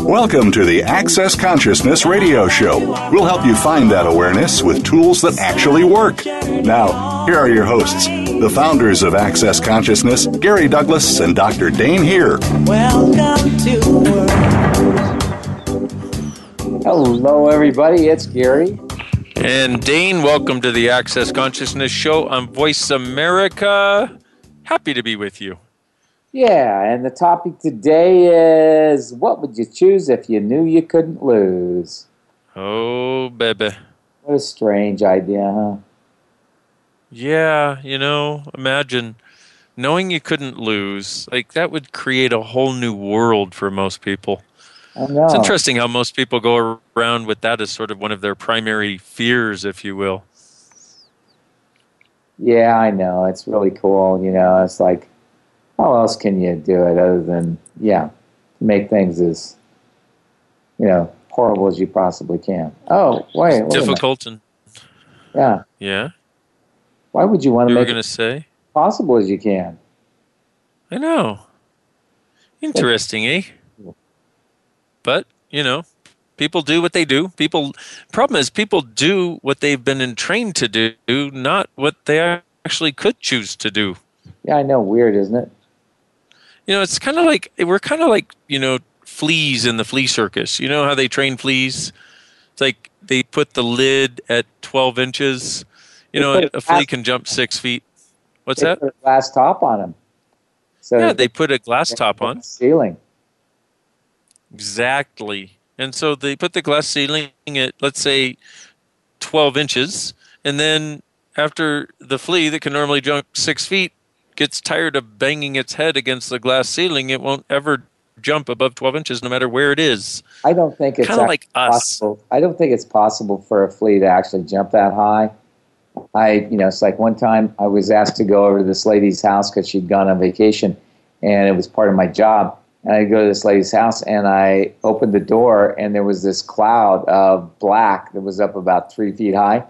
Welcome to the Access Consciousness Radio Show. We'll help you find that awareness with tools that actually work. Now, here are your hosts, the founders of Access Consciousness, Gary Douglas and Dr. Dane Heer. Welcome to world. Hello, everybody. It's Gary. And Dane, welcome to the Access Consciousness Show on Voice America. Happy to be with you. Yeah, and the topic today is what would you choose if you knew you couldn't lose? Oh, baby. What a strange idea, huh? Yeah, you know, imagine knowing you couldn't lose. Like, that would create a whole new world for most people. I know. It's interesting how most people go around with that as sort of one of their primary fears, if you will. Yeah, I know. It's really cool. You know, it's like, how else can you do it other than, yeah, make things as, you know, horrible as you possibly can? Oh, wait. wait. Difficult and, Yeah. yeah. Why would you want to You were make going it to say? possible as you can? I know. Interesting, eh? But, you know, people do what they do. People problem is people do what they've been trained to do, not what they actually could choose to do. Yeah, I know. Weird, isn't it? You know, it's kind of like we're kind of like, you know, fleas in the flea circus. You know how they train fleas? It's like they put the lid at 12 inches. You They know, a flea can jump 6 feet. What's They that? put a glass top on them. So Yeah, they put a glass top on. ceiling. Exactly. And so they put the glass ceiling at, let's say, 12 inches. And then after the flea that can normally jump six feet gets tired of banging its head against the glass ceiling, it won't ever jump above 12 inches no matter where it is. I don't think it's Kinda actually like us. I don't think it's possible for a flea to actually jump that high. I, you know, it's like one time I was asked to go over to this lady's house because she'd gone on vacation, and it was part of my job. And I go to this lady's house, and I opened the door, and there was this cloud of black that was up about three feet high,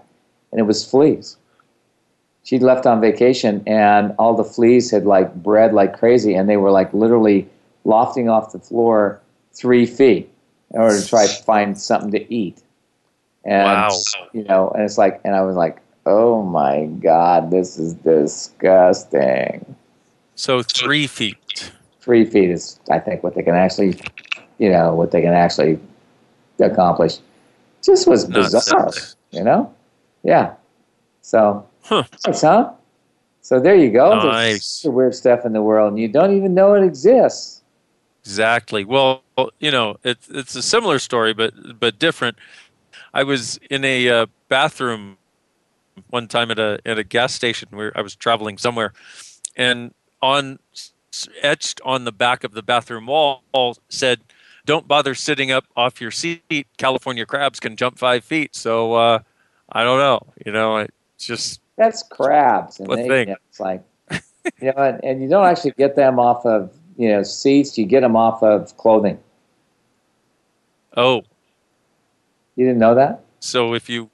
and it was fleas. She'd left on vacation, and all the fleas had like bred like crazy, and they were like literally lofting off the floor three feet in order to try to find something to eat. And Wow. you know, and it's like, and I was like, oh my god, this is disgusting. So three feet. Three feet is, I think, what they can actually, you know, what they can actually accomplish. Just was bizarre, Nonsense. you know. Yeah. So, Huh. nice, huh? So there you go. There's Nice. the weird stuff in the world, and you don't even know it exists. Exactly. Well, you know, it's it's a similar story, but but different. I was in a uh, bathroom one time at a at a gas station where I was traveling somewhere, and on etched on the back of the bathroom wall said, "Don't bother sitting up off your seat. California crabs can jump five feet." So uh, I don't know. You know, it's just That's crabs, and What they, thing? it's like, you know, and, and you don't actually get them off of you know seats. You get them off of clothing. oh. You didn't know that? So if you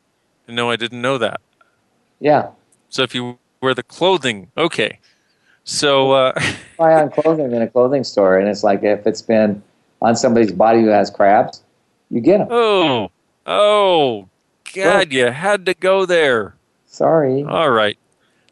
no, I didn't know that. Yeah. So if you wear the clothing, okay. So uh, Buy on clothing in a clothing store, and it's like if it's been on somebody's body who has crabs, you get them. oh, oh, God, you had to go there. Sorry. All right,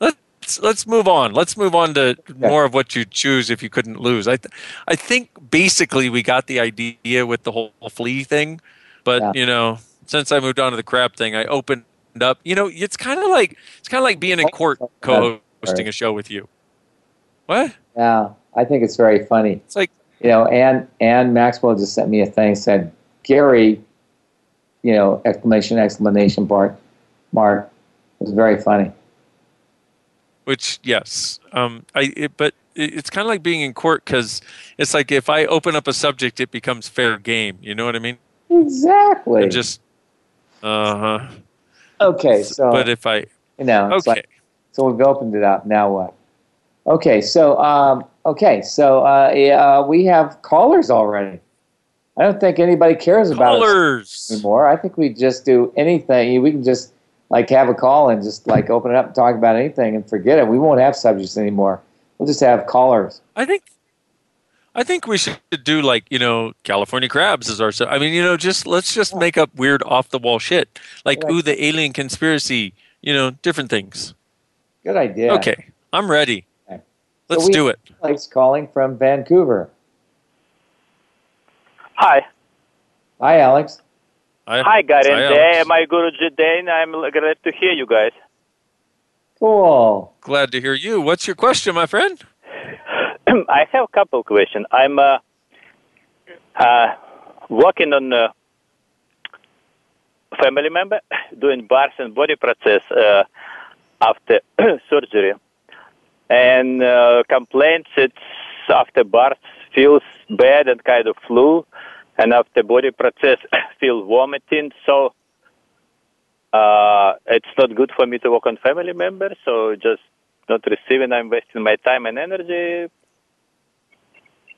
let's let's move on. Let's move on to more of what you choose if you couldn't lose. I th- I think basically we got the idea with the whole flea thing, but Yeah. you know, since I moved on to the crab thing, I opened up. You know, it's kind of like it's kind of like being in court co-hosting a show with you. What? Yeah, I think it's very funny. It's like you know, and and Maxwell just sent me a thing said Gary, you know, exclamation exclamation part mark. Was very funny. Which yes, um, I it, but it, it's kind of like being in court because it's like if I open up a subject, it becomes fair game. You know what I mean? Exactly. And just uh huh. okay, so But if I you know, okay, like so we've opened it up. Now what? Okay, so um, okay, so uh, yeah, uh, we have callers already. I don't think anybody cares about us callers. anymore. I think we just do anything. We can just like have a call and just like open it up and talk about anything and forget it. We won't have subjects anymore. We'll just have callers. I think I think we should do like you know California crabs as our. su- I mean you know just let's just make up weird off the wall shit like Right. ooh the alien conspiracy. You know different things. Good idea. Okay, I'm ready. Okay. Let's we- do it. Alex calling from Vancouver. Hi. Hi, Alex. I, Hi, Gary. Hi, and uh, my Guruji Dane. I'm glad to hear you guys. Cool. Glad to hear you. What's your question, my friend? I have a couple of questions. I'm uh, uh, working on a family member doing bars and body process uh, after surgery, and uh, complaints it's after bars feels bad and kind of flu, and after body process feel vomiting. So uh, it's not good for me to work on family members. So just not receiving. I'm wasting my time and energy.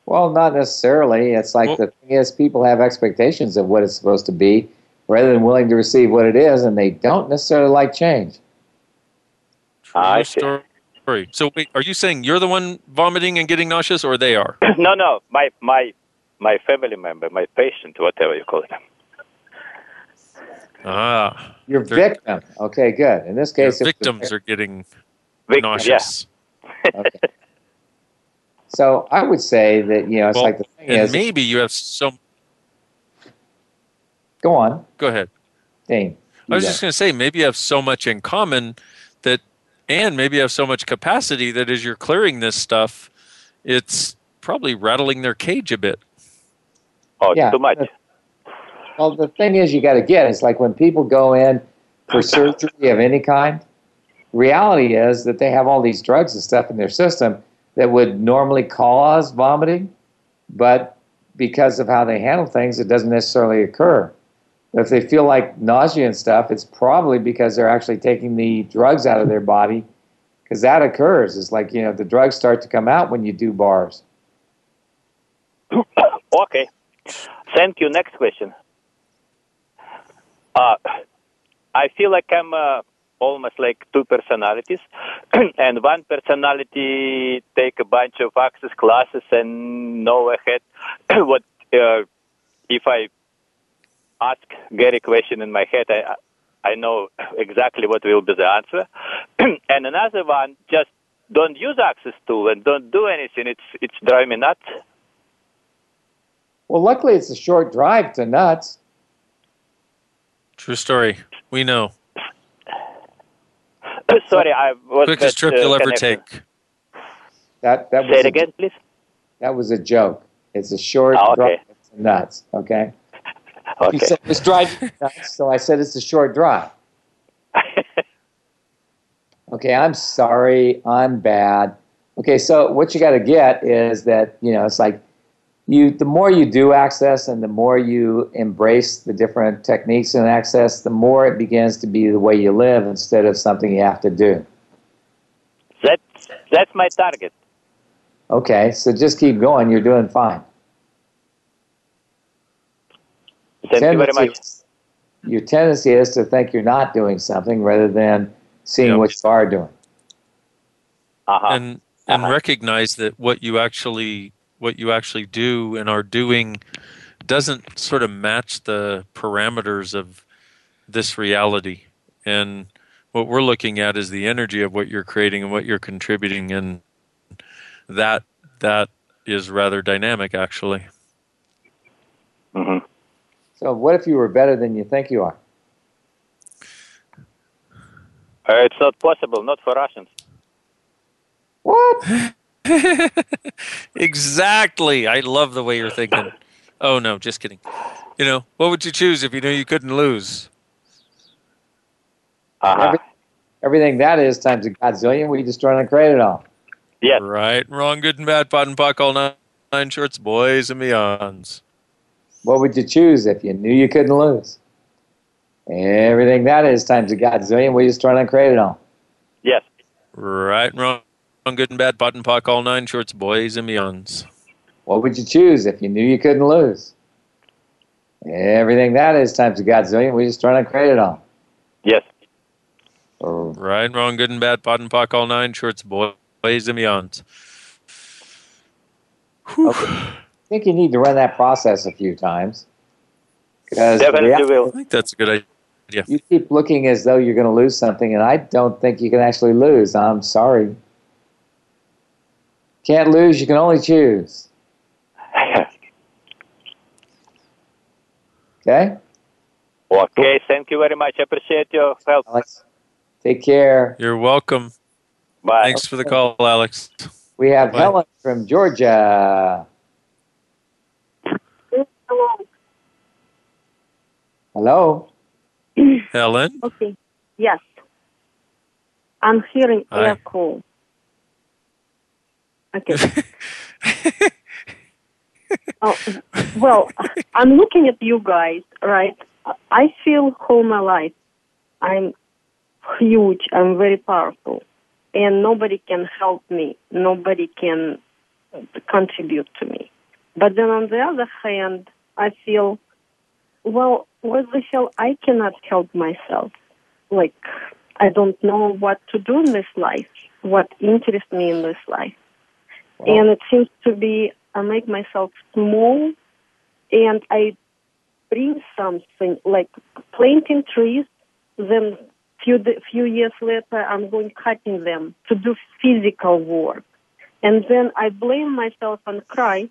Well, not necessarily. It's like Well- the thing is, people have expectations of what it's supposed to be rather than willing to receive what it is, and they don't necessarily like change. I see. story. So wait, are you saying you're the one vomiting and getting nauseous, or they are? no, no, my my my family member, my patient, whatever you call them. Ah, Your victim. Okay, good. In this case, it victims are getting Vic- nauseous. Okay. So I would say that you know it's Well, like the thing and is. maybe you have some. Go on, Go ahead. Dane. I was You just going to say maybe you have so much in common that, and maybe you have so much capacity that as you're clearing this stuff, it's probably rattling their cage a bit. Oh, Yeah. too much. Well, the thing is, you got to get it's like when people go in for surgery of any kind. Reality is that they have all these drugs and stuff in their system that would normally cause vomiting, but because of how they handle things, it doesn't necessarily occur. If they feel like nausea and stuff, it's probably because they're actually taking the drugs out of their body, because that occurs. It's like you know the drugs start to come out when you do bars. Okay. Thank you. Next question. Uh, I feel like I'm uh, almost like two personalities, and one personality take a bunch of access classes and know ahead what uh, if I ask Gary question in my head, I I know exactly what will be the answer, and another one just don't use access tool and don't do anything. It's it's driving me nuts. Well, luckily it's a short drive to nuts. True story. We know. Sorry, I was Quickest trip uh, you'll ever take. That that Say was it a- again, please. That was a joke. It's a short Oh, okay. drive to nuts. Okay. You Okay. said it's driving nuts, so I said it's a short drive. Okay, I'm sorry. I'm bad. Okay, so what you got to get is that you know it's like you. The more you do access, and the more you embrace the different techniques in access, the more it begins to be the way you live instead of something you have to do. That's that's my target. Okay, so just keep going. You're doing fine. Thank you very much. Your tendency is to think you're not doing something rather than seeing Yep. what you are doing. Uh-huh. and and Uh-huh. recognize that what you actually what you actually do and are doing doesn't sort of match the parameters of this reality and what we're looking at is the energy of what you're creating and what you're contributing and that that is rather dynamic actually hmm So, what if you were better than you think you are? Uh, it's not possible, not for Russians. What? exactly. I love the way you're thinking. Oh no, just kidding. You know, what would you choose if you knew you couldn't lose? Uh-huh. Every- everything that is times a godzillion, we destroy and create it all. Yeah. Right, wrong, good and bad, POD and POC, all nine, nine shorts, boys and beyonds. What would you choose if you knew you couldn't lose? Everything that is times a godzillion, we destroy and create it all. Yes. Right, wrong, good and bad, POD and POC, all nine shorts, boys and beyonds. What would you choose if you knew you couldn't lose? Everything that is times a godzillion, we destroy and create it all. Yes. Or Right, wrong, good and bad, POD and POC, all nine shorts, boys and beyonds. Whew. I think you need to run that process a few times. Definitely I will. think that's a good idea. you keep looking as though you're going to lose something, and I don't think you can actually lose. I'm sorry. Can't lose, you can only choose. Okay? okay. Thank you very much. I appreciate your help. Alex, take care. You're welcome. Bye. Thanks for the call, Alex. We have Bye. Helen from Georgia. Hello. Hello? Helen? Okay. Yes. I'm hearing Hi. echo. Okay. oh, well, I'm looking at you guys, right? I feel home alive. I'm huge. I'm very powerful. And nobody can help me. Nobody can contribute to me. But then on the other hand, I feel, well, what the hell? I cannot help myself. Like, I don't know what to do in this life, what interests me in this life. And it seems to be, I make myself small and I bring something like planting trees, then few few years later I'm going cutting them to do physical work. And then I blame myself and cry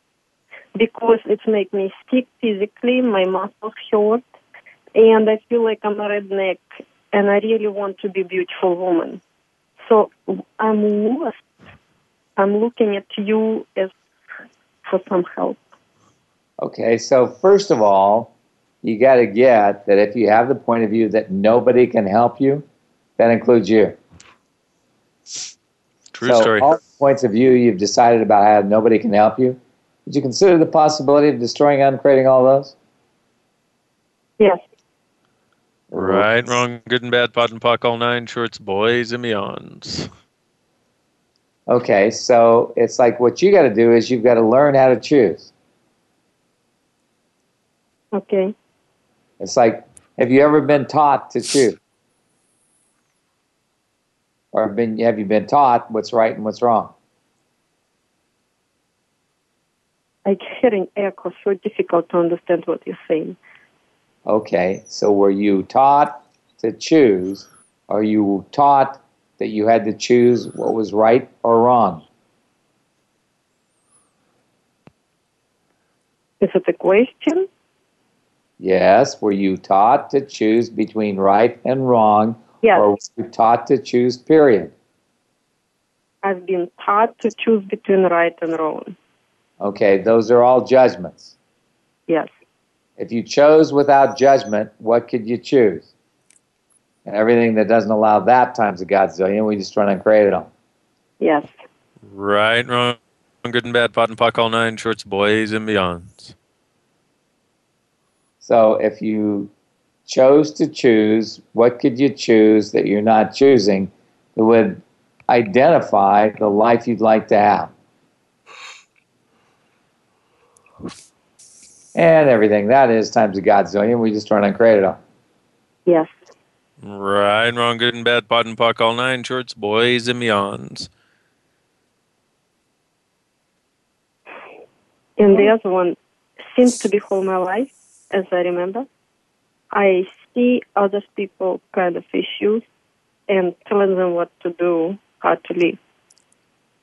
because it makes me sick physically, my muscles hurt, and I feel like I'm a redneck and I really want to be beautiful woman. So I'm lost. I'm looking at you as for some help. Okay, so first of all, you got to get that if you have the point of view that nobody can help you, that includes you. True so story. all points of view you've decided about how nobody can help you. Did you consider the possibility of destroying and uncreating all those? Yes. Right, wrong, good and bad, POD and POC, all nine shorts, boys and beyonds. Okay, so it's like what you got to do is you've got to learn how to choose. Okay. It's like, have you ever been taught to choose? Or have, been, have you been taught what's right and what's wrong? I'm hearing echo, so difficult to understand what you're saying. Okay, so were you taught to choose? Or you taught that you had to choose what was right or wrong? Is it a question? Yes, were you taught to choose between right and wrong? Yes. Or were you taught to choose, period? I've been taught to choose between right and wrong. Okay, those are all judgments. Yes. If you chose without judgment, what could you choose? And everything that doesn't allow that times a godzillion, we just run and create it all. Yes. Right, wrong, good and bad, POD and POC, all nine shorts, boys and beyonds. So if you chose to choose, what could you choose that you're not choosing that would identify the life you'd like to have? And everything that is times a godzillion, we just run and create it all. Yes. Right, and wrong, good and bad, POD and POC, all nine shorts, boys and beyonds. And the other one seems to be all my life, as I remember. I see other people kind of issues and telling them what to do, how to live,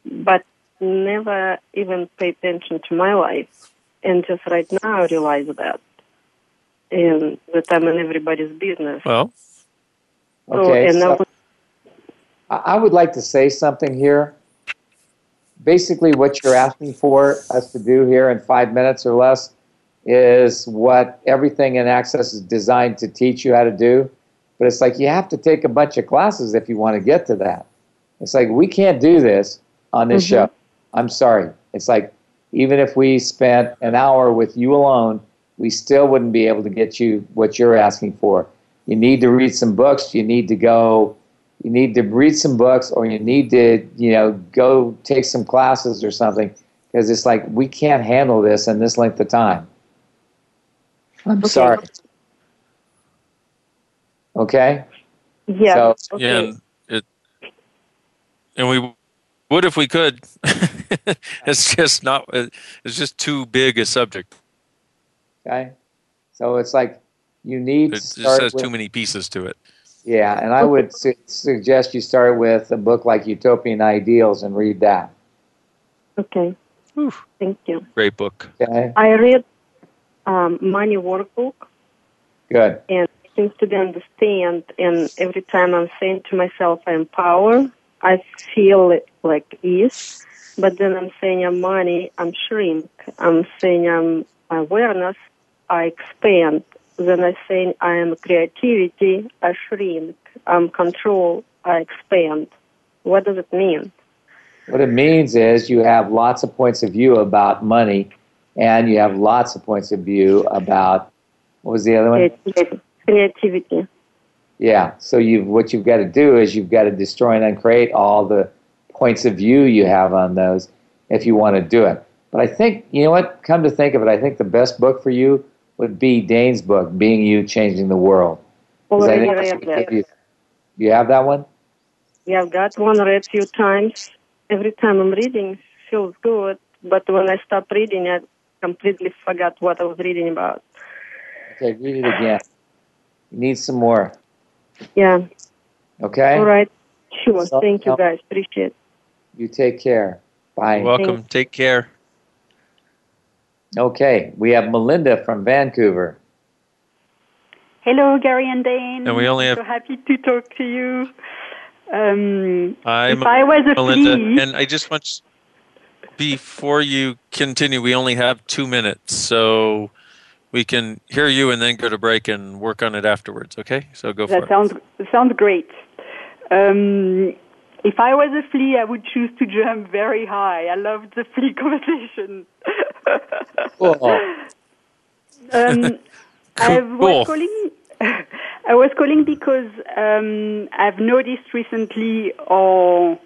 but never even pay attention to my life. And just right now I realize that. And that I'm in everybody's business. Well, Okay, so would, I I would like to say something here basically what you're asking for us to do here in five minutes or less is what everything in Access is designed to teach you how to do. But it's like you have to take a bunch of classes if you want to get to that. It's like we can't do this on this Mm-hmm. show. I'm sorry. It's like even if we spent an hour with you alone, we still wouldn't be able to get you what you're asking for. You need to read some books. You need to go. You need to read some books, or you need to, you know, go take some classes or something. Because it's like we can't handle this in this length of time. I'm sorry. Okay. Yeah. So- okay. Yeah, and it, and we would if we could. it's just not. It's just too big a subject. Okay. So it's like you need It to just has with, too many pieces to it. yeah, and I would su- suggest you start with a book like Utopian Ideals and read that. Okay. Whew. Thank you. Great book. Okay. I read um, Money Workbook Good. and it seems to be understand. And every time I'm saying to myself, I'm power, I feel it like ease. But then I'm saying I'm money, I'm shrink. I'm saying I'm awareness, I expand. Then I say I am creativity, I shrink. I'm control, I expand. What does it mean? What it means is you have lots of points of view about money, and you have lots of points of view about what was the other one? Creativity. Creativity. Yeah. So you what you've got to do is you've got to destroy and uncreate all the points of view you have on those if you want to do it. But I think you know what? Come to think of it, I think the best book for you would be Dane's book, "Being You, Changing the World." 'Cause I Already think read that's that. you, you have that one. Yeah, I've got one read few times. Every time I'm reading, feels good. But when I stop reading, I completely forgot what I was reading about. Okay, read it again. You need some more. Yeah. Okay. All right. Sure. So- Thank you, guys. Appreciate it. You take care. Bye. You're welcome. Take care. Okay, we have Melinda from Vancouver. Hello, Gary and Dane. And we only have- so happy to talk to you. Um, I'm if I was a Melinda, flea, and I just want before you continue, we only have two minutes, so we can hear you and then go to break and work on it afterwards. Okay, so go for that it. sounds sounds great. Um, if I was a flea, I would choose to jump very high. I love the flea conversation. Cool. Um, I was calling. I was calling because um, I've noticed recently, or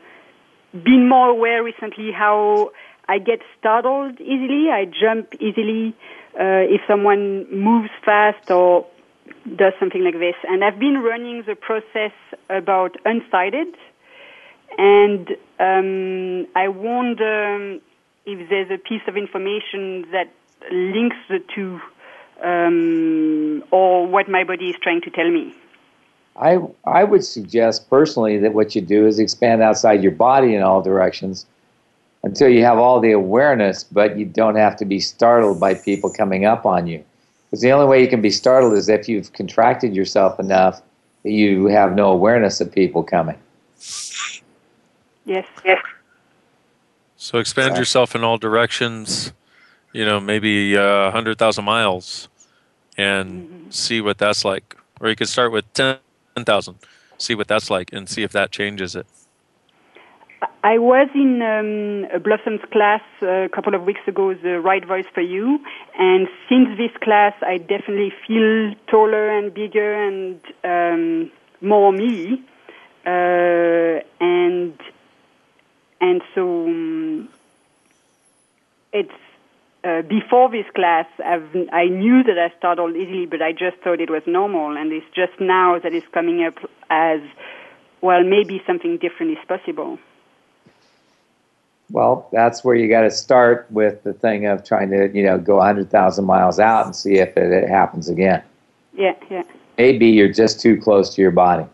been more aware recently, how I get startled easily. I jump easily uh, if someone moves fast or does something like this. And I've been running the process about unsighted, and um, I wonder if there's a piece of information that links the two, um, or what my body is trying to tell me. I I would suggest personally that what you do is expand outside your body in all directions until you have all the awareness, but you don't have to be startled by people coming up on you. Because the only way you can be startled is if you've contracted yourself enough that you have no awareness of people coming. Yes, yes. So expand yourself in all directions. You know, maybe uh, hundred thousand miles, and see what that's like. Or you could start with ten thousand, see what that's like, and see if that changes it. I was in um, a Blossoms class uh, a couple of weeks ago, the Right Voice for You, and since this class, I definitely feel taller and bigger and um, more me, uh, and and so um, it's uh, before this class, I've, I knew that I startled easily, but I just thought it was normal, and it's just now that it's coming up as well. Maybe something different is possible. Well, that's where you got to start with the thing of trying to, you know, go 100,000 miles out and see if it, it happens again. Yeah, yeah. Maybe you're just too close to your body.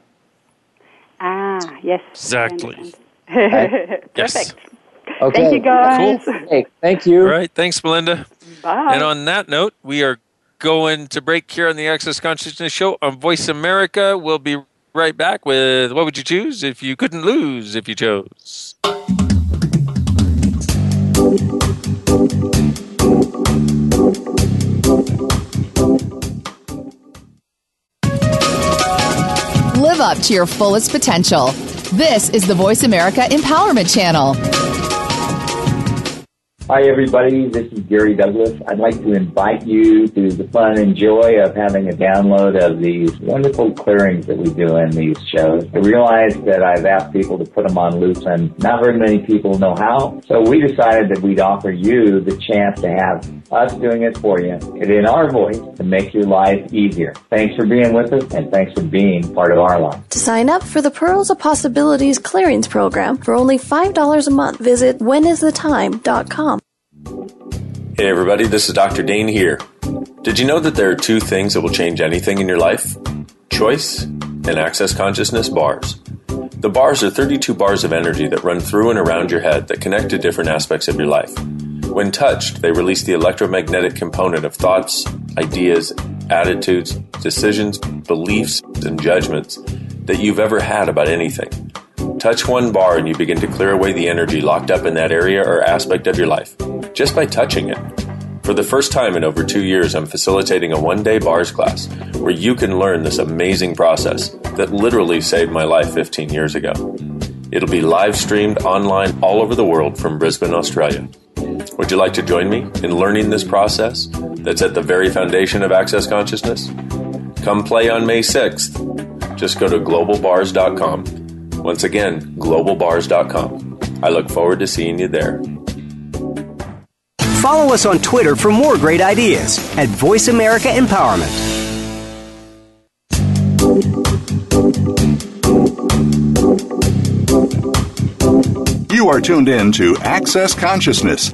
Ah, yes. Exactly. Yes. Perfect. Okay. Thank you guys. Cool. Hey, thank you. All right. Thanks, Melinda. Bye. And on that note, we are going to break here on the Access Consciousness Show on Voice America. We'll be right back with What Would You Choose If You Couldn't Lose If You Chose? Live up to your fullest potential. This is the Voice America Empowerment Channel. Hi, everybody. This is Gary Douglas. I'd like to invite you to the fun and joy of having a download of these wonderful clearings that we do in these shows. I realize that I've asked people to put them on loop and not very many people know how. So we decided that we'd offer you the chance to have us doing it for you and in our voice to make your life easier. Thanks for being with us and thanks for being part of our life. To sign up for the Pearls of Possibilities Clearings Program for only $5 a month, visit whenisthetime.com. Hey everybody, this is Dr. Dane Heer. Did you know that there are two things that will change anything in your life? Choice and access consciousness bars. The bars are 32 bars of energy that run through and around your head that connect to different aspects of your life. When touched, they release the electromagnetic component of thoughts, ideas, attitudes, decisions, beliefs, and judgments that you've ever had about anything. Touch one bar and you begin to clear away the energy locked up in that area or aspect of your life, just by touching it. For the first time in over two years, I'm facilitating a one day bars class where you can learn this amazing process that literally saved my life 15 years ago. It'll be live streamed online all over the world from Brisbane, Australia. Would you like to join me in learning this process that's at the very foundation of Access Consciousness? Come play on May 6th. Just go to globalbars.com once again, globalbars.com. I look forward to seeing you there. Follow us on Twitter for more great ideas at Voice America Empowerment. You are tuned in to Access Consciousness.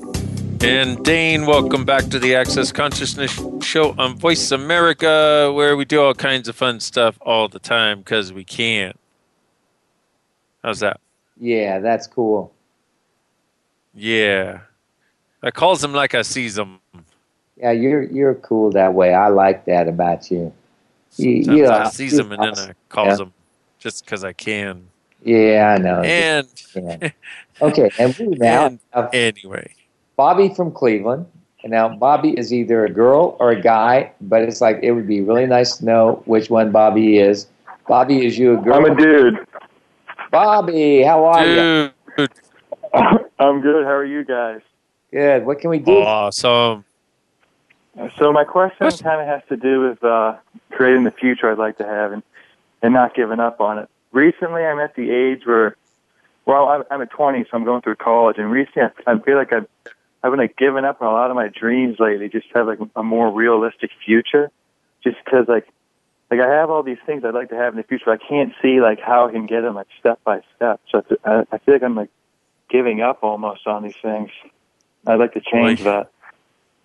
And Dane, welcome back to the Access Consciousness Show on Voice America, where we do all kinds of fun stuff all the time because we can. How's that? Yeah, that's cool. Yeah. I calls them like I sees them. Yeah, you're you're cool that way. I like that about you. Sometimes you know, I uh, sees them and then I calls Yeah. them just because I can. Yeah, I know. And Yeah. Okay, and we now And anyway, Bobby from Cleveland. And now Bobby is either a girl or a guy, but it's like it would be really nice to know which one Bobby is. Bobby, is you a girl? I'm a dude. Bobby, how are you? dude, I'm good. How are you guys? Good. What can we do? awesome. So my question kind of has to do with uh, creating the future I'd like to have and, and not giving up on it. Recently, I'm at the age where, well, I'm, I'm at 20, so I'm going through college, and recently I, I feel like I've, I've been like giving up on a lot of my dreams lately, just to have like a more realistic future, just because like, like I have all these things I'd like to have in the future. but I can't see like how I can get them like step by step. So I, I feel like I'm like giving up almost on these things. I'd like to change Boy. that.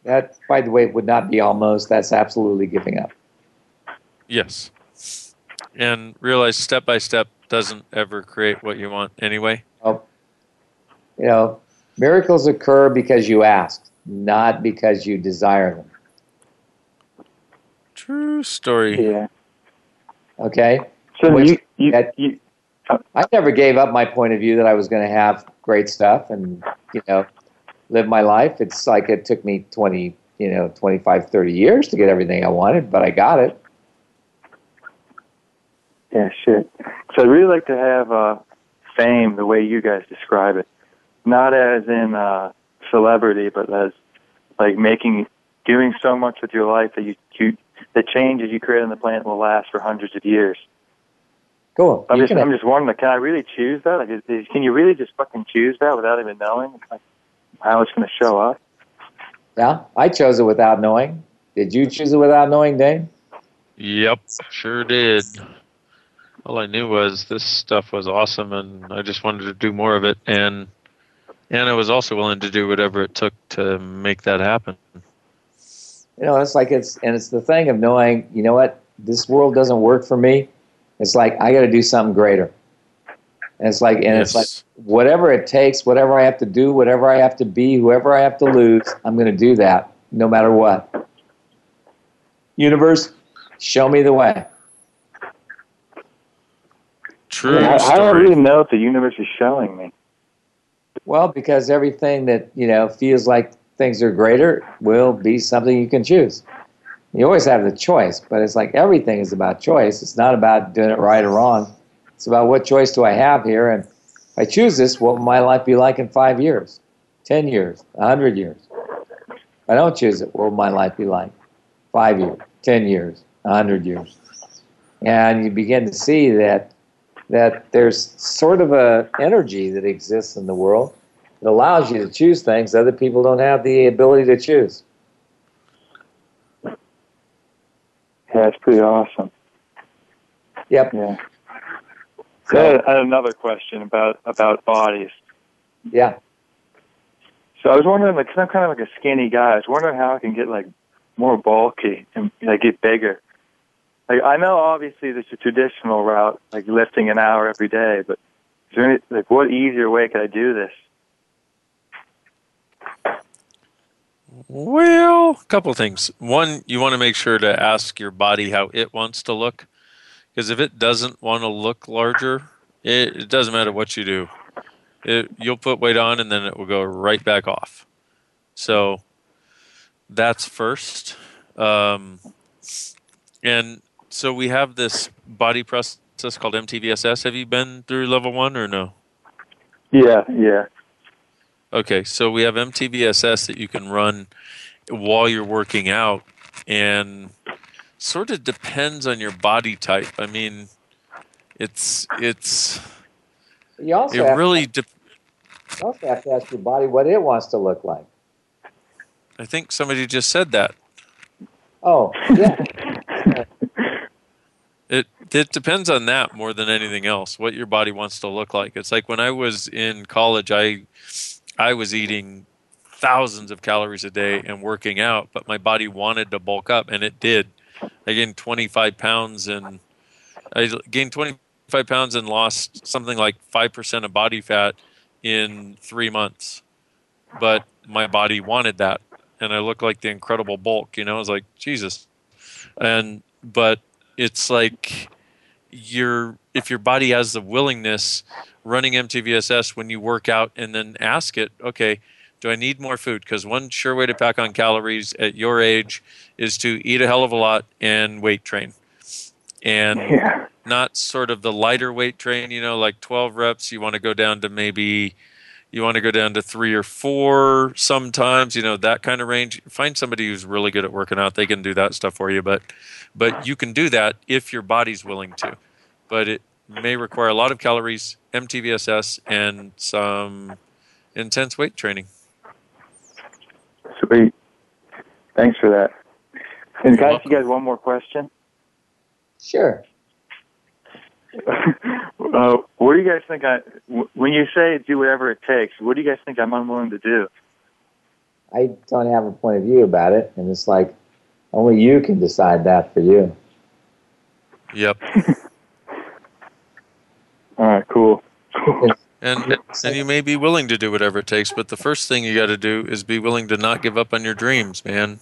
That, by the way, would not be almost. That's absolutely giving up. Yes. And realize step by step doesn't ever create what you want anyway. Oh, you know, miracles occur because you ask, not because you desire them. True story. Yeah. Okay. So Which- you, you, that- you, I never gave up my point of view that I was going to have great stuff and, you know, live my life. It's like it took me 20, you know, 25, 30 years to get everything I wanted, but I got it. yeah, shit. So I'd really like to have uh, fame the way you guys describe it, not as in uh, celebrity, but as like making, doing so much with your life that you, you the changes you create on the planet will last for hundreds of years. Cool. I'm You just, can- I'm just wondering, can I really choose that? Like, is, is, can you really just fucking choose that without even knowing like, how it's going to show up? yeah, I chose it without knowing. Did you choose it without knowing, Dane? Yep, sure did. All I knew was this stuff was awesome, and I just wanted to do more of it, and and I was also willing to do whatever it took to make that happen. You know, it's like it's, and it's the thing of knowing, you know what, this world doesn't work for me. It's like I got to do something greater. And it's like, and it's like, whatever it takes, whatever I have to do, whatever I have to be, whoever I have to lose, I'm going to do that, no matter what. Universe, show me the way. True how, how do I story. really know if the universe is showing me? Well, because everything that you know feels like things are greater will be something you can choose. You always have the choice, but it's like everything is about choice. It's not about doing it right or wrong. It's about what choice do I have here, and if I choose this, what will my life be like in five years, ten years, a hundred years? If I don't choose it, what will my life be like? Five years, ten years, a hundred years, and you begin to see that that there's sort of a energy that exists in the world that allows you to choose things other people don't have the ability to choose. Yeah, it's pretty awesome. Yep. Yeah. So I had, I had another question about about bodies. Yeah. So I was wondering, like, 'cause I'm kind of like a skinny guy. I was wondering how I can get like more bulky and like get bigger. Like, I know obviously there's a traditional route, like lifting an hour every day, but is there any like what easier way could I do this? Well, a couple things. One, you want to make sure to ask your body how it wants to look. Because if it doesn't want to look larger, it, it doesn't matter what you do. It, you'll put weight on and then it will go right back off. So that's first. Um, and so we have this body process called MTVSS. Have you been through level one or no? Yeah, yeah. Okay, so we have MTVSS that you can run while you're working out, and sort of depends on your body type. I mean, it's it's You also, it have, really. De- you also have to ask your body what it wants to look like. I think somebody just said that. Oh, yeah. It it depends on that more than anything else. What your body wants to look like. It's like when I was in college, I I was eating thousands of calories a day and working out, but my body wanted to bulk up, and it did. I gained 25 pounds, and I gained 25 pounds and lost something like five percent of body fat in three months. But my body wanted that, and I looked like the incredible bulk. You know, I was like Jesus, and but it's like your if your body has the willingness running MTVSS when you work out and then ask it, okay, do I need more food? Because one sure way to pack on calories at your age is to eat a hell of a lot and weight train. And Yeah. not sort of the lighter weight train, you know, like 12 reps. You want to go down to maybe, you want to go down to three or four sometimes, you know, that kind of range. Find somebody who's really good at working out. They can do that stuff for you. But, but you can do that if your body's willing to. But it may require a lot of calories, MTVSS, and some intense weight training. Sweet. Thanks for that. And can I ask you guys one more question? Sure. Uh, what do you guys think? I w- when you say do whatever it takes, what do you guys think I'm unwilling to do? I don't have a point of view about it, and it's like only you can decide that for you. Yep. All right, cool. And and you may be willing to do whatever it takes, but the first thing you got to do is be willing to not give up on your dreams, man.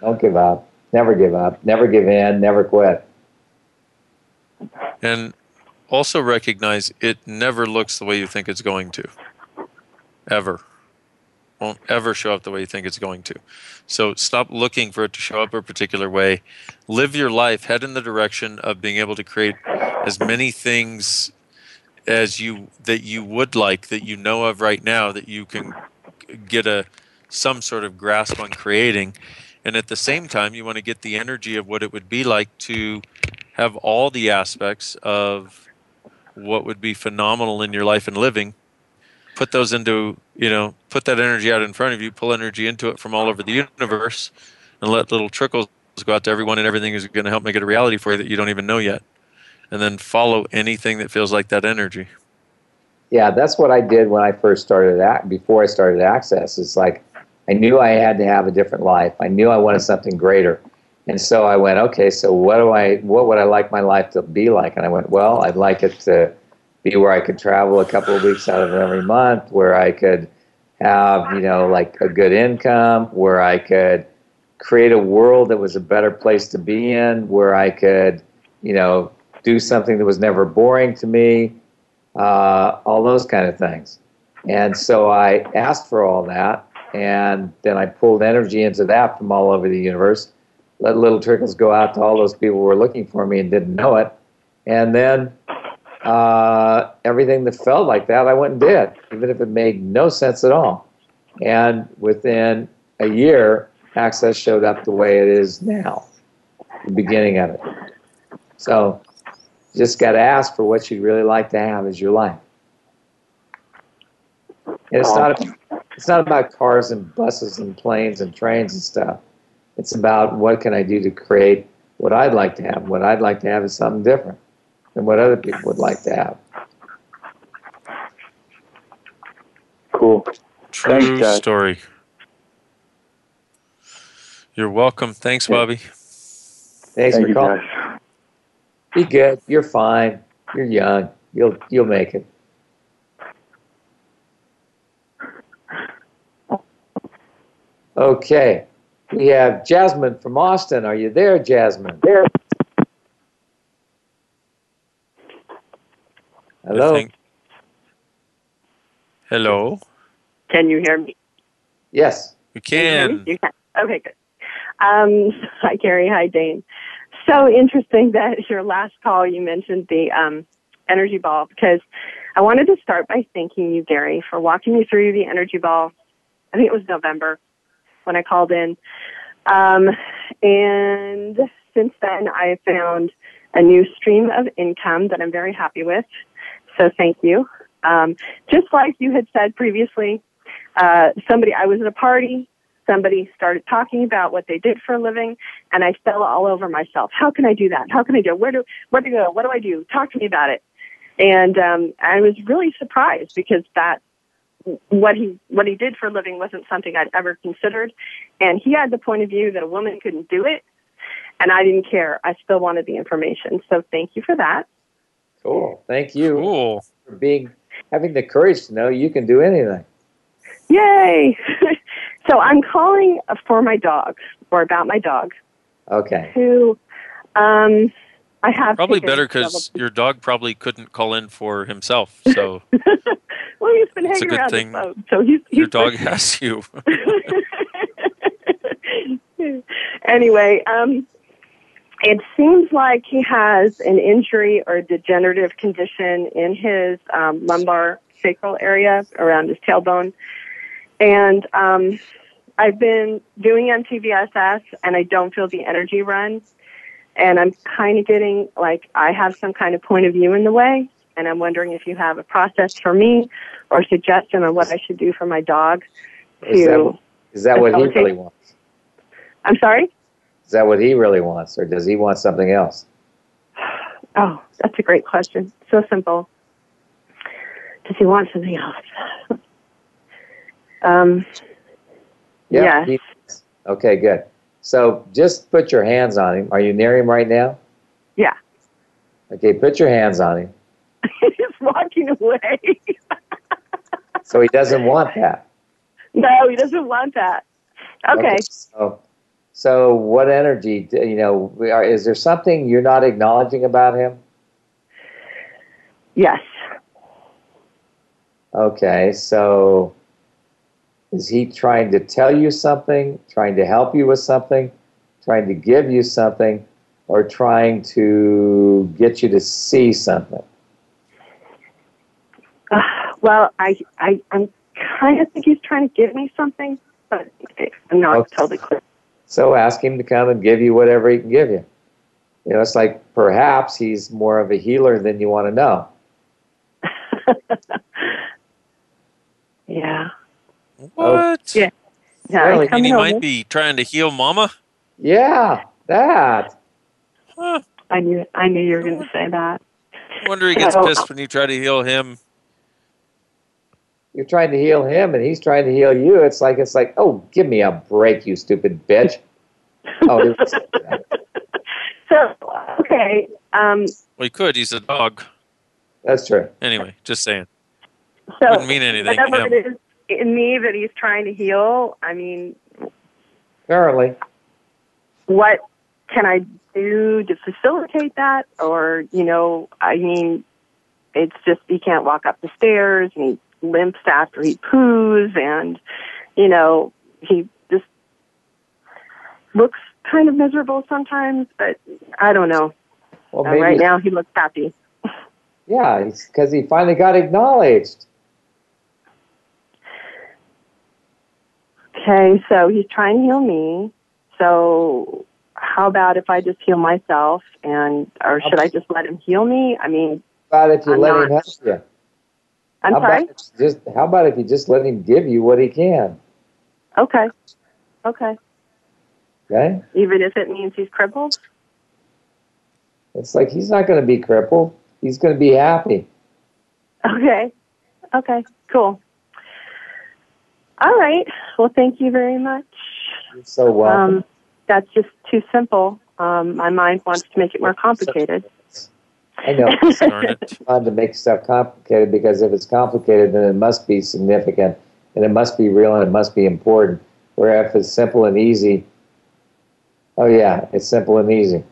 Don't give up. Never give up. Never give in. Never quit. And also recognize it never looks the way you think it's going to. Ever. Won't ever show up the way you think it's going to. So stop looking for it to show up a particular way. Live your life, head in the direction of being able to create as many things as you that you would like that you know of right now that you can get a some sort of grasp on creating and at the same time you want to get the energy of what it would be like to have all the aspects of what would be phenomenal in your life and living put those into you know put that energy out in front of you pull energy into it from all over the universe and let little trickles go out to everyone and everything is going to help make it a reality for you that you don't even know yet and then follow anything that feels like that energy Yeah, that's what I did when I first started act before I started Access. It's like I knew I had to have a different life. I knew I wanted something greater. And so I went, okay, so what do I what would I like my life to be like? And I went, well, I'd like it to be where I could travel a couple of weeks out of every month, where I could have, you know, like a good income, where I could create a world that was a better place to be in, where I could, you know, do something that was never boring to me, uh, all those kind of things. And so I asked for all that, and then I pulled energy into that from all over the universe, let little trickles go out to all those people who were looking for me and didn't know it. And then uh, everything that felt like that, I went and did, even if it made no sense at all. And within a year, Access showed up the way it is now, the beginning of it. So you just got to ask for what you'd really like to have as your life. And it's not, it's not about cars and buses and planes and trains and stuff. It's about what can I do to create what I'd like to have. What I'd like to have is something different than what other people would like to have. Cool. True Thanks, story. You're welcome. Thanks, Bobby. Thanks Thank for you, calling. guys. Be good. You're fine. You're young. You'll you'll make it. Okay. We have Jasmine from Austin. Are you there, Jasmine? There. Hello. Think- Hello. Can you hear me? Yes. We can. You can. Okay, good. Um, hi, Gary. Hi, Dane. So interesting that your last call you mentioned the um, energy ball because I wanted to start by thanking you, Gary, for walking me through the energy ball. I think it was November when I called in. Um, and since then, I found a new stream of income that I'm very happy with. So thank you. Um, just like you had said previously, uh, somebody, I was at a party, somebody started talking about what they did for a living, and I fell all over myself. How can I do that? How can I do? Where do, where to go? What do I do? Talk to me about it. And, um, I was really surprised because that, what he, what he did for a living wasn't something I'd ever considered. And he had the point of view that a woman couldn't do it. And I didn't care. I still wanted the information. So thank you for that. Cool. Thank you Cool. for being having the courage to know you can do anything. Yay! so I'm calling for my dog or about my dog Okay. who um, I have Probably better because your dog probably couldn't call in for himself. So well, he's been It's a hanging good around thing the boat, so he's, he's your dog has you. anyway, um, it seems like he has an injury or degenerative condition in his um, lumbar sacral area around his tailbone. And um, I've been doing MTVSS and I don't feel the energy run. And I'm kind of getting like I have some kind of point of view in the way. And I'm wondering if you have a process for me or a suggestion on what I should do for my dog Is that, to. is that what he really wants? I'm sorry? Is that what he really wants, or does he want something else? Oh, that's a great question. So simple. Does he want something else? um, Yeah. Yes. he- okay, good. So just put your hands on him. Are you near him right now? yeah. Okay, put your hands on him. Walking away. So he doesn't want that. no, he doesn't want that. Okay. So, so what energy? You know, are, is there something you're not acknowledging about him? Yes. Okay, so is he trying to tell you something, trying to help you with something, trying to give you something, or trying to get you to see something? Well, I, I, I'm kind of think he's trying to give me something, but I'm not Okay. totally clear. So ask him to come and give you whatever he can give you. You know, it's like perhaps he's more of a healer than you want to know. Yeah. What? Yeah. Yeah. Really? And he over. might be trying to heal Mama. Yeah, that. Huh. I knew. I knew you were going to say that. I wonder he gets So- pissed when you try to heal him. You're trying to heal him, and he's trying to heal you. It's like it's like, oh, give me a break, you stupid bitch. Oh, it was- So okay. Um, Well, he could. He's a dog. That's true. Anyway, just saying. So Wouldn't mean anything. whatever him. it is in me that he's trying to heal, I mean, Apparently. what can I do to facilitate that? Or, you know, I mean, it's just he can't walk up the stairs and he limps after he poos and, you know, he just looks kind of miserable sometimes, but I don't know. Well, Uh, maybe right now he looks happy. Yeah, because he finally got acknowledged. Okay, so he's trying to heal me. So how about if I just heal myself and or should I just let him heal me? I mean, How about if you I'm let him not- help you? I'm how sorry. About if you just how about if you just let him give you what he can? Okay. Okay. Okay, Even if it means he's crippled? it's like he's not going to be crippled. He's going to be happy. Okay. Okay. Cool. All right. Well, thank you very much. You're so welcome. Um, that's just too simple. Um, my mind wants to make it more complicated. I know. It's fun to make stuff complicated because if it's complicated, then it must be significant and it must be real and it must be important. Where if it's simple and easy, oh yeah, it's simple and easy.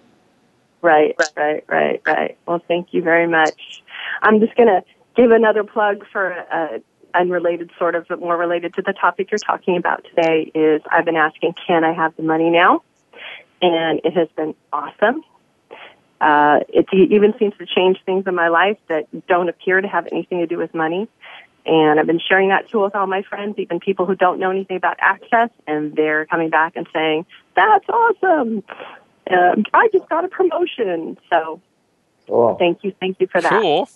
Right, right, right, right. Well, thank you very much. I'm just going to give another plug for a unrelated sort of, but more related to the topic you're talking about today is I've been asking, can I have the money now? And it has been awesome. Uh, it even seems to change things in my life that don't appear to have anything to do with money. And I've been sharing that tool with all my friends, even people who don't know anything about access, and they're coming back and saying, that's awesome. Um, I just got a promotion. So Cool. thank you, thank you for that. Cool.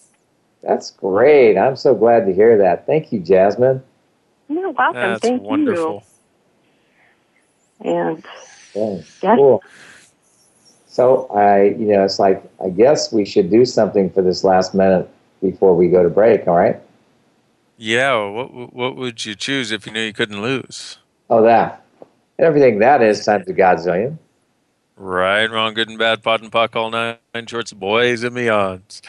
That's great. I'm so glad to hear that. Thank you, Jasmine. You're welcome. That's thank wonderful. you. And Yeah, Yes. So I, you know, it's like I guess we should do something for this last minute before we go to break. All right? Yeah. What What would you choose if you knew you couldn't lose? Oh, that everything that is times a godzillion. Right, wrong, good and bad, POD and POC, all nine shorts, boys and beyonds.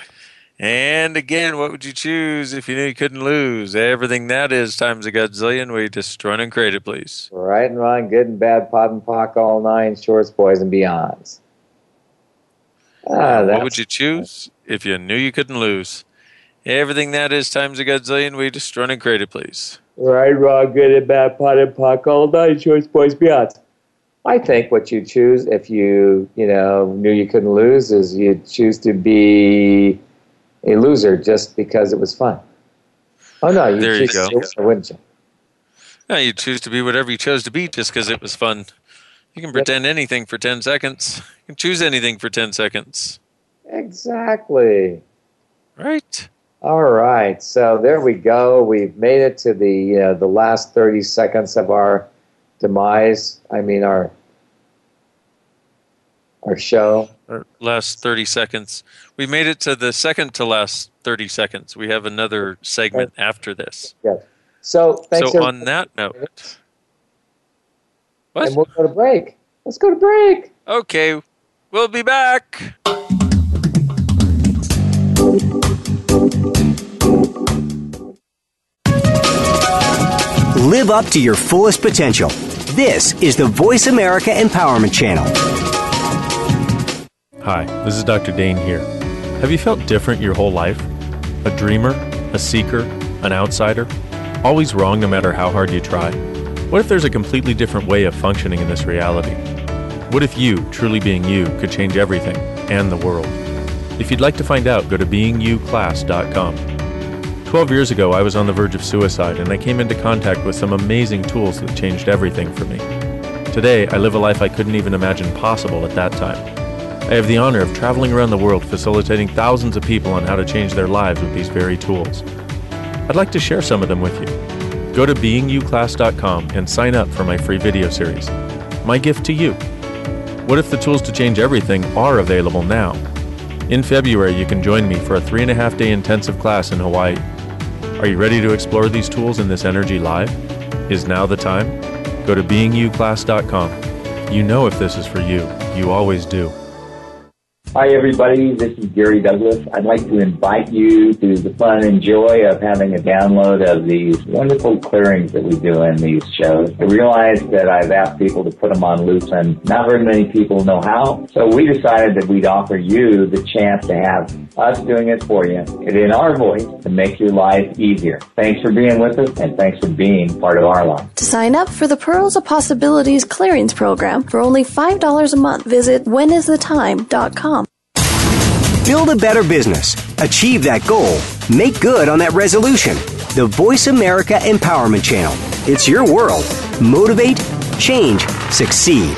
And again, what would you choose if you knew you couldn't lose? Everything that is times a godzillion. We destroy and create it, please. Right and wrong, good and bad, POD and POC, all nine, shorts, boys and beyonds. Ah, what would you choose if you knew you couldn't lose? Everything that is times a godzillion. We destroy and create it, please. right, wrong, good and bad, POD and POC, all nine, choice, boys, beyonds. I think what you choose if you, you know, knew you couldn't lose is you choose to be a loser just because it was fun. Oh no, you There you go. to be a winner, wouldn't you? Yeah, you choose to be whatever you chose to be just because it was fun. You can pretend anything for 10 seconds. You can choose anything for 10 seconds. Exactly. Right. All right. So there we go. We've made it to the the last thirty seconds of our demise. I mean our our show. Our last 30 seconds. We made it to the second to last 30 seconds. We have another segment after this. Yes. So thanks. so, on that note, and we'll go to break. Let's go to break. okay, we'll be back. Live up to your fullest potential. This is the Voice America Empowerment Channel. Hi, this is Dr. Dane Heer. Have you felt different your whole life? A dreamer, a seeker, an outsider? Always wrong no matter how hard you try? What if there's a completely different way of functioning in this reality? What if you, truly being you, could change everything and the world? If you'd like to find out, go to beingyouclass.com. 12 years ago, I was on the verge of suicide and I came into contact with some amazing tools that changed everything for me. Today, I live a life I couldn't even imagine possible at that time. I have the honor of traveling around the world facilitating thousands of people on how to change their lives with these very tools. I'd like to share some of them with you. Go to beingyouclass.com and sign up for my free video series. My gift to you. What if the tools to change everything are available now? In February, you can join me for a three and a half day intensive class in Hawaii. Are you ready to explore these tools in this energy live? Is now the time? Go to beingyouclass.com. You know if this is for you. You always do. Hi, everybody. This is Gary Douglas. I'd like to invite you to the fun and joy of having a download of these wonderful clearings that we do in these shows. I realize that I've asked people to put them on loop and not very many people know how. So we decided that we'd offer you the chance to have us doing it for you and in our voice to make your life easier. Thanks for being with us and thanks for being part of our life. To sign up for the Pearls of Possibilities Clearings Program for only $5 a month, visit whenisthetime.com. Build a better business. Achieve that goal. Make good on that resolution. The Voice America Empowerment Channel. It's your world. Motivate, change, succeed.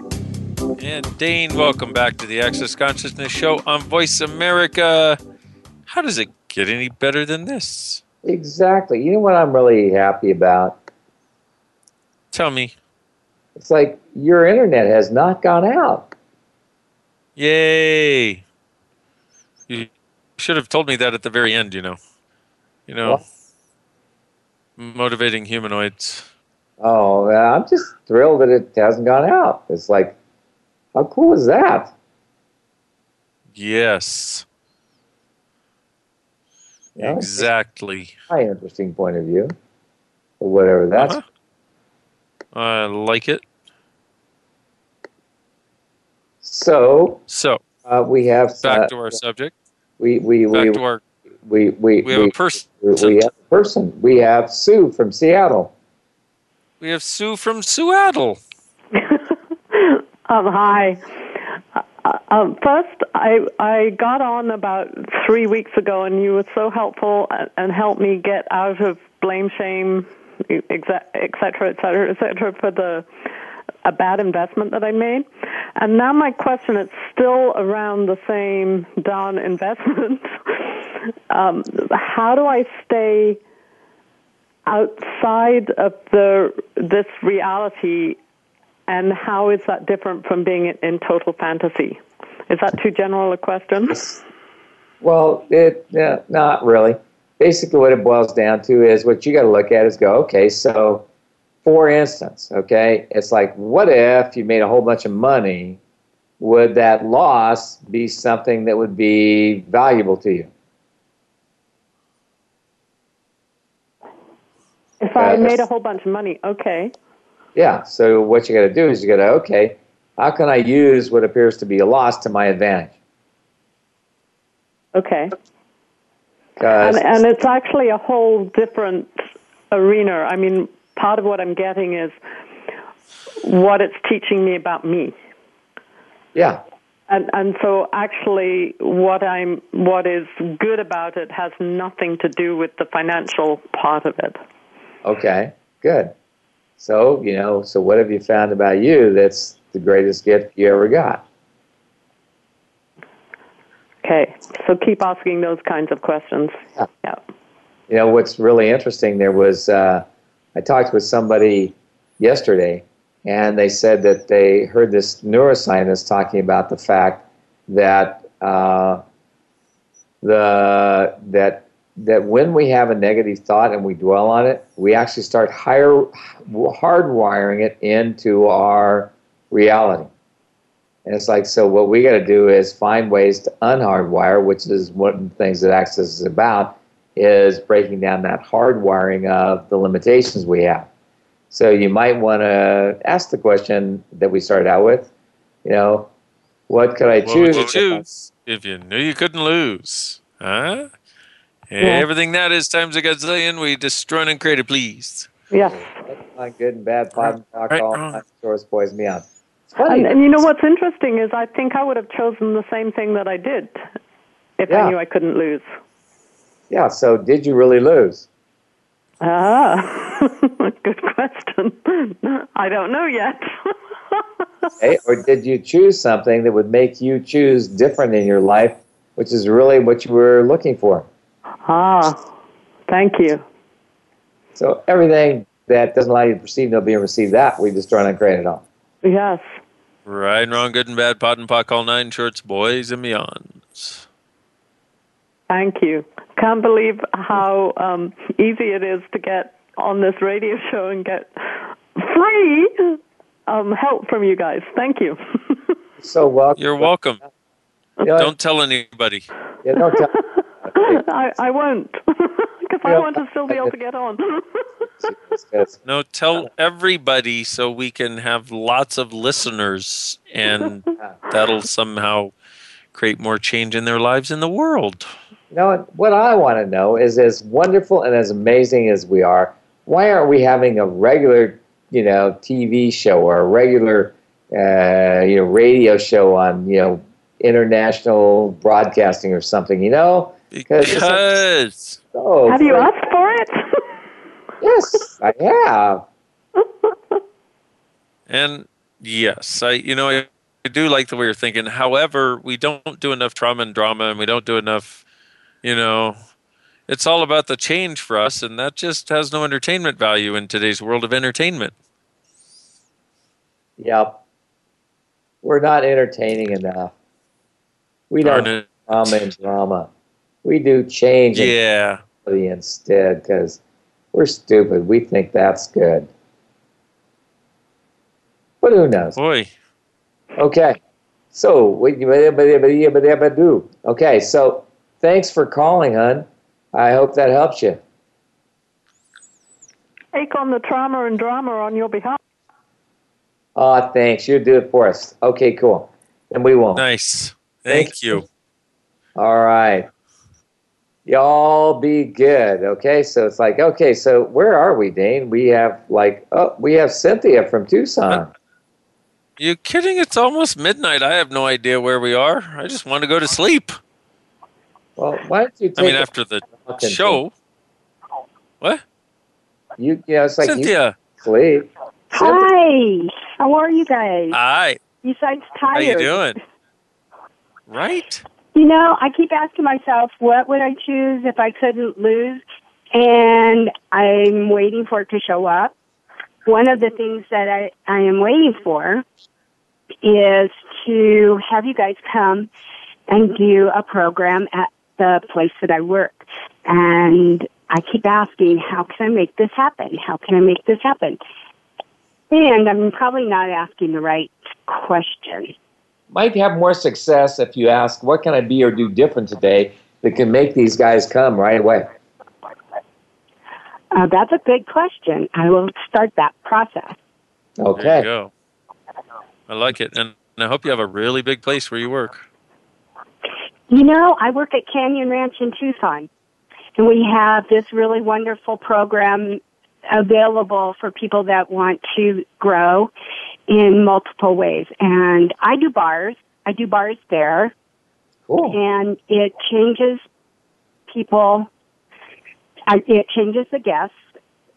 And Dane, welcome back to the Access Consciousness Show on Voice America. How does it get any better than this? Exactly. You know what I'm really happy about? Tell me. It's like your internet has not gone out. Yay! You should have told me that at the very end, you know. You know, What? motivating humanoids. Oh, I'm just thrilled that it hasn't gone out. It's like, how cool is that? Yes, Yeah, exactly. My interesting point of view, or whatever that's. Uh-huh. I like it. So, So, uh, we have back uh, to our subject. we we Back we, to our. we we We have a person. we, we have a person. We have Sue from Seattle. We have Sue from Seattle. Um, hi. Uh, um, first, I I got on about three weeks ago, and you were so helpful and, helped me get out of blame, shame, et cetera, et cetera, et cetera, for the a bad investment that I made. And now my question is still around the same darn investment. um, how do I stay outside of the this reality and how is that different from being in, total fantasy? Is that too general a question? Well, it yeah, not really. Basically, what it boils down to is what you got to look at is go, okay, so for instance, okay, it's like, what if you made a whole bunch of money? Would that loss be something that would be valuable to you? If I Uh, made a whole bunch of money, okay. Yeah. So what you got to do is you got to okay, how can I use what appears to be a loss to my advantage? Okay. And, and it's actually a whole different arena. I mean, part of what I'm getting is what it's teaching me about me. yeah, And and so actually what I'm what is good about it has nothing to do with the financial part of it. okay, good. So you know, so what have you found about you that's the greatest gift you ever got? Okay. So keep asking those kinds of questions. Yeah. You know, what's really interesting there was uh, I talked with somebody yesterday, and they said that they heard this neuroscientist talking about the fact that uh, the that that when we have a negative thought and we dwell on it, we actually start higher, hardwiring it into our reality. And it's like, so what we got to do is find ways to unhardwire, which is one of the things that Access is about, is breaking down that hardwiring of the limitations we have. So you might want to ask the question that we started out with, you know, what could I What choose? would you choose if you knew you couldn't lose? Huh? Yeah. Everything that is times a gazillion, we destroy and create it, please. Yes. On good and bad, pot and alcohol, right, source poison me out. And, and you know what's interesting is I think I would have chosen the same thing that I did if Yeah. I knew I couldn't lose. Yeah, so did you really lose? Ah, good question. I don't know yet. okay? Or did you choose something that would make you choose different in your life, which is really what you were looking for? Ah, thank you. So everything that doesn't allow you to perceive no being received that, we just destroy and create it all. Yes. Right and wrong, good and bad, POD and POC, all nine shorts, boys and beyonds. Thank you. Can't believe how um, easy it is to get on this radio show and get free um, help from you guys. Thank you. So welcome. You're welcome. Don't tell anybody. Yeah, don't tell. I, I won't, because I want to still be able to get on. No, tell everybody so we can have lots of listeners and that'll somehow create more change in their lives in the world. You know, what I want to know is as wonderful and as amazing as we are, why aren't we having a regular, you know, TV show or a regular, uh, you know, radio show on, you know, international broadcasting or something, you know? Because so Have you asked for it? Yes, I have. And yes, I you know I, I do like the way you're thinking. However, we don't do enough trauma and drama, and we don't do enough. You know, it's all about the change for us, and that just has no entertainment value in today's world of entertainment. Yep. We're not entertaining enough. We Darn don't it. do drama and drama. We do change and Yeah. instead because we're stupid. We think that's good. But who knows? Boy. Okay. So, what you do? Okay, so thanks for calling, hon. I hope that helps you. Take on the trauma and drama on your behalf. Oh, thanks. You do it for us. Okay, cool. And we won't. Nice. Thank you. All right. Y'all be good. Okay. So it's like, okay, so where are we, Dane? We have like, oh, we have Cynthia from Tucson. Uh, you kidding? It's almost midnight. I have no idea where we are. I just want to go to sleep. Well, why don't you take I mean, after the fucking show. What? You, you know, it's like Cynthia. you sleep. Hi. How are you guys? Hi. Besides How tired. How you doing? Right? You know, I keep asking myself, what would I choose if I couldn't lose? And I'm waiting for it to show up. One of the things that I, I am waiting for is to have you guys come and do a program at the place that I work. And I keep asking, how can I make this happen? How can I make this happen? And I'm probably not asking the right question. Might have more success if you ask, what can I be or do different today that can make these guys come right away? Uh, that's a good question. I will start that process. There Okay. you go. I like it. And I hope you have a really big place where you work. You know, I work at Canyon Ranch in Tucson, and we have this really wonderful program available for people that want to grow in multiple ways. And I do bars. I do bars there. Cool. And it changes people, it changes the guests,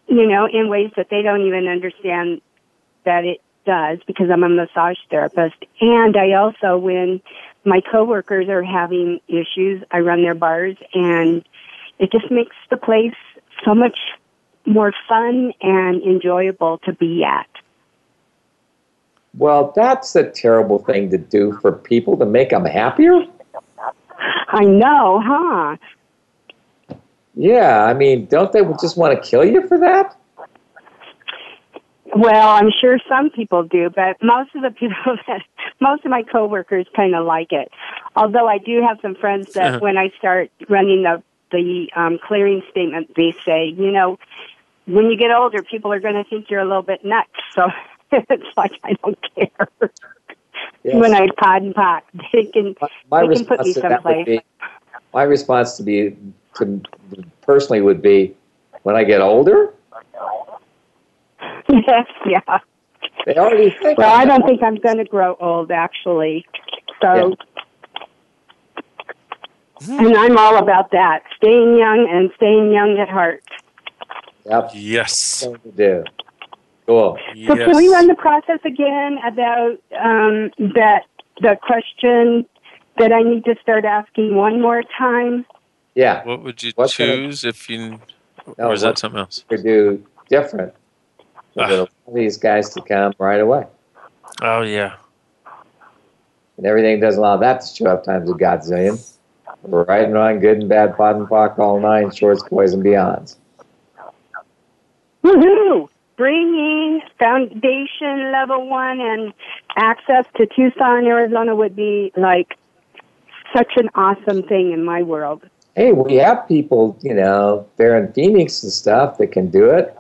you know, in ways that they don't even understand that it does because I'm a massage therapist. And I also, when my coworkers are having issues, I run their bars and it just makes the place so much more fun and enjoyable to be at. Well, that's a terrible thing to do for people to make them happier. I know, huh? Yeah, I mean, don't they just want to kill you for that? Well, I'm sure some people do, but most of the people that most of my coworkers kind of like it. Although I do have some friends that Uh-huh. when I start running the the um, clearing statement, they say, you know, when you get older, people are going to think you're a little bit nuts. So it's like I don't care. Yes. When I pod and pot, they can My they can put me response to someplace. be, my response to be to personally would be, when I get older, yes, yeah. they already think. Well, I'm I don't that. think I'm going to grow old, actually. So, hmm. and I'm all about that, staying young and staying young at heart. Yep. Yes. Thing to do. Cool. So can we run the process again about um, that the question that I need to start asking one more time? Yeah. What would you What's gonna- choose if you, No, or is that something else? We could do different. We Ah. these guys to come right away. Oh yeah. And everything doesn't allow that to show up times a godzillion. Right and wrong, good and bad, POD and POC, all nine, shorts, boys, and beyonds. Woohoo! Bringing foundation level one and access to Tucson, Arizona would be like such an awesome thing in my world. Hey, we have people, you know, there in Phoenix and stuff that can do it.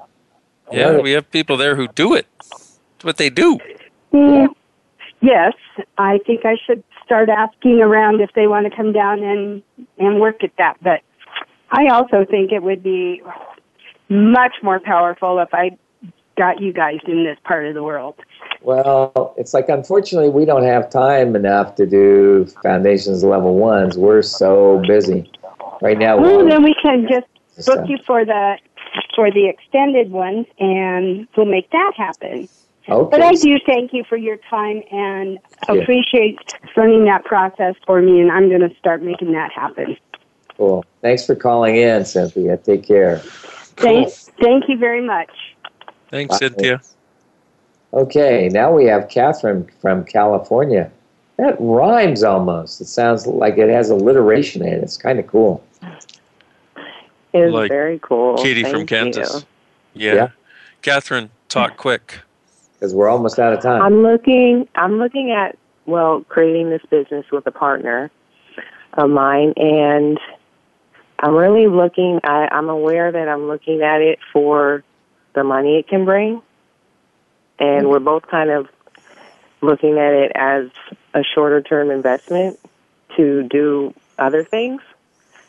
Yeah, we have people there who do it. It's what they do. Mm, Yes, I think I should start asking around if they want to come down and and work at that. But I also think it would be much more powerful if I got you guys in this part of the world. Well, it's like unfortunately we don't have time enough to do foundations level ones. We're so busy right now. Well, then we can just book you for the for the extended ones, and we'll make that happen. Okay. But I do thank you for your time and Yeah. appreciate running that process for me, and I'm going to start making that happen. Cool. Thanks for calling in, Cynthia. Take care. Thank, thank you very much. Thanks, Bye. Cynthia. Okay, now we have Catherine from California. That rhymes almost. It sounds like it has alliteration in it. It's kind of cool. It is Like very cool. Katie Thank from Kansas. you. Yeah. Yeah. Catherine, talk quick. Because we're almost out of time. I'm looking. I'm looking at well, creating this business with a partner of mine, and I'm really looking. I, I'm aware that I'm looking at it for the money it can bring, and we're both kind of looking at it as a shorter term investment to do other things.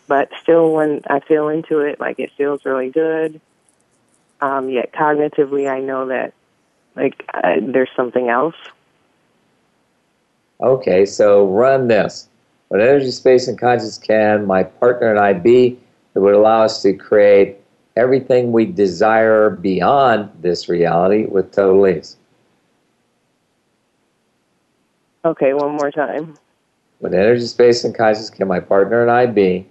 But still, when I feel into it, like it feels really good. Um, yet cognitively, I know that like uh, there's something else. Okay, so run this. What energy, space, and conscience can my partner and I be that would allow us to create everything we desire beyond this reality with total ease? Okay, one more time. What energy, space, and conscience can my partner and I be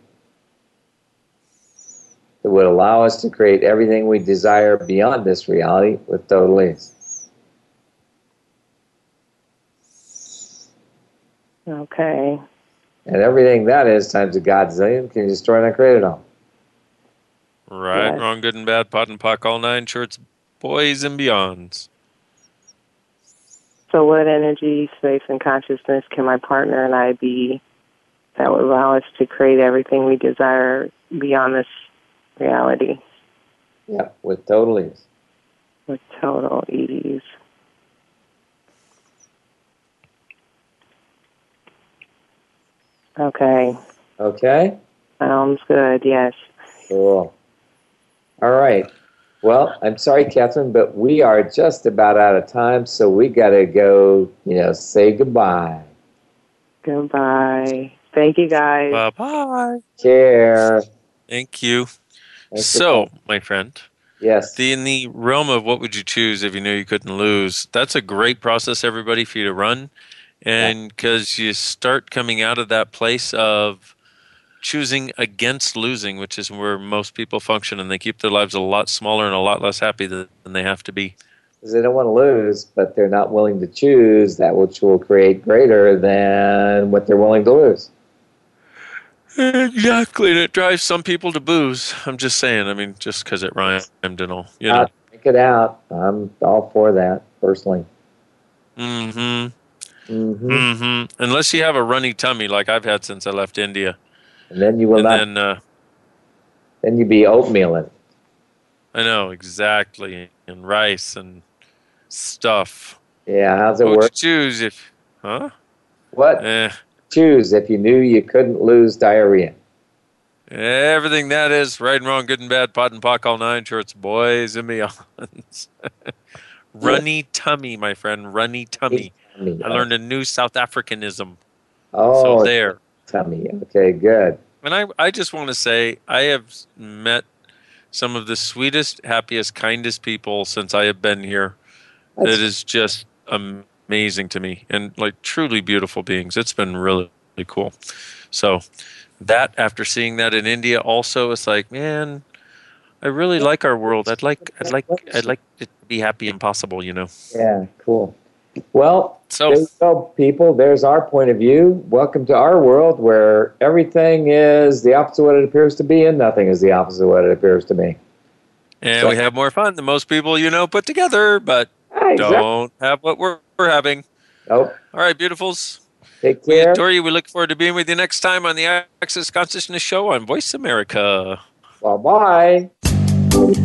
that would allow us to create everything we desire beyond this reality with total ease? Okay. And everything that is times a godzillion can you destroy and uncreate it all. Right, Yes. wrong, good and bad, POD and POC, all nine shorts, boys and beyonds. So, what energy, space, and consciousness can my partner and I be that would allow us to create everything we desire beyond this reality Yeah, with total ease. with total ease? Okay, Okay? sounds good. Yes. Cool. All right. Well, I'm sorry, Catherine, but we are just about out of time, so we got to go, you know, say goodbye. Goodbye. Thank you, guys. Bye bye. Care. Thank you. Thanks So, my friend, Yes. the, in the realm of what would you choose if you knew you couldn't lose, that's a great process, everybody, for you to run. And because you start coming out of that place of choosing against losing, which is where most people function, and they keep their lives a lot smaller and a lot less happy than, they have to be. Because they don't want to lose, but they're not willing to choose that which will create greater than what they're willing to lose. Exactly, and it drives some people to booze. I'm just saying. I mean, just because it rhymed and all, you know. Think it out. I'm all for that, personally. Mm-hmm. hmm Mm-hmm. Unless you have a runny tummy like I've had since I left India, And then you will and not, then uh, then you'd be oatmealing. I know exactly, and rice and stuff. Yeah, how's it What work? choose if? Huh? What? Eh, Choose if you knew you couldn't lose diarrhea. everything that is right and wrong, good and bad, POD and POC, all nine shorts, boys and beyonds. runny tummy, my friend, runny tummy. Tummy. I learned a new South Africanism. Oh, so there. Tummy. Okay, good. And I, I just want to say, I have met some of the sweetest, happiest, kindest people since I have been here. That's, it is just amazing to me and like truly beautiful beings. It's been really, really cool. So that after seeing that in India also it's like, man, I really like our world. I'd like I'd like I'd like it to be happy and possible, you know. Yeah, cool. Well, so there go, people. There's our point of view. Welcome to our world where everything is the opposite of what it appears to be, and nothing is the opposite of what it appears to be. And so, we have more fun than most people, you know, put together, but ah, exactly. don't have what we're, we're having. Nope. All right, beautifuls. Take care. We adore you. We look forward to being with you next time on the Access Consciousness Show on Voice America. Bye bye.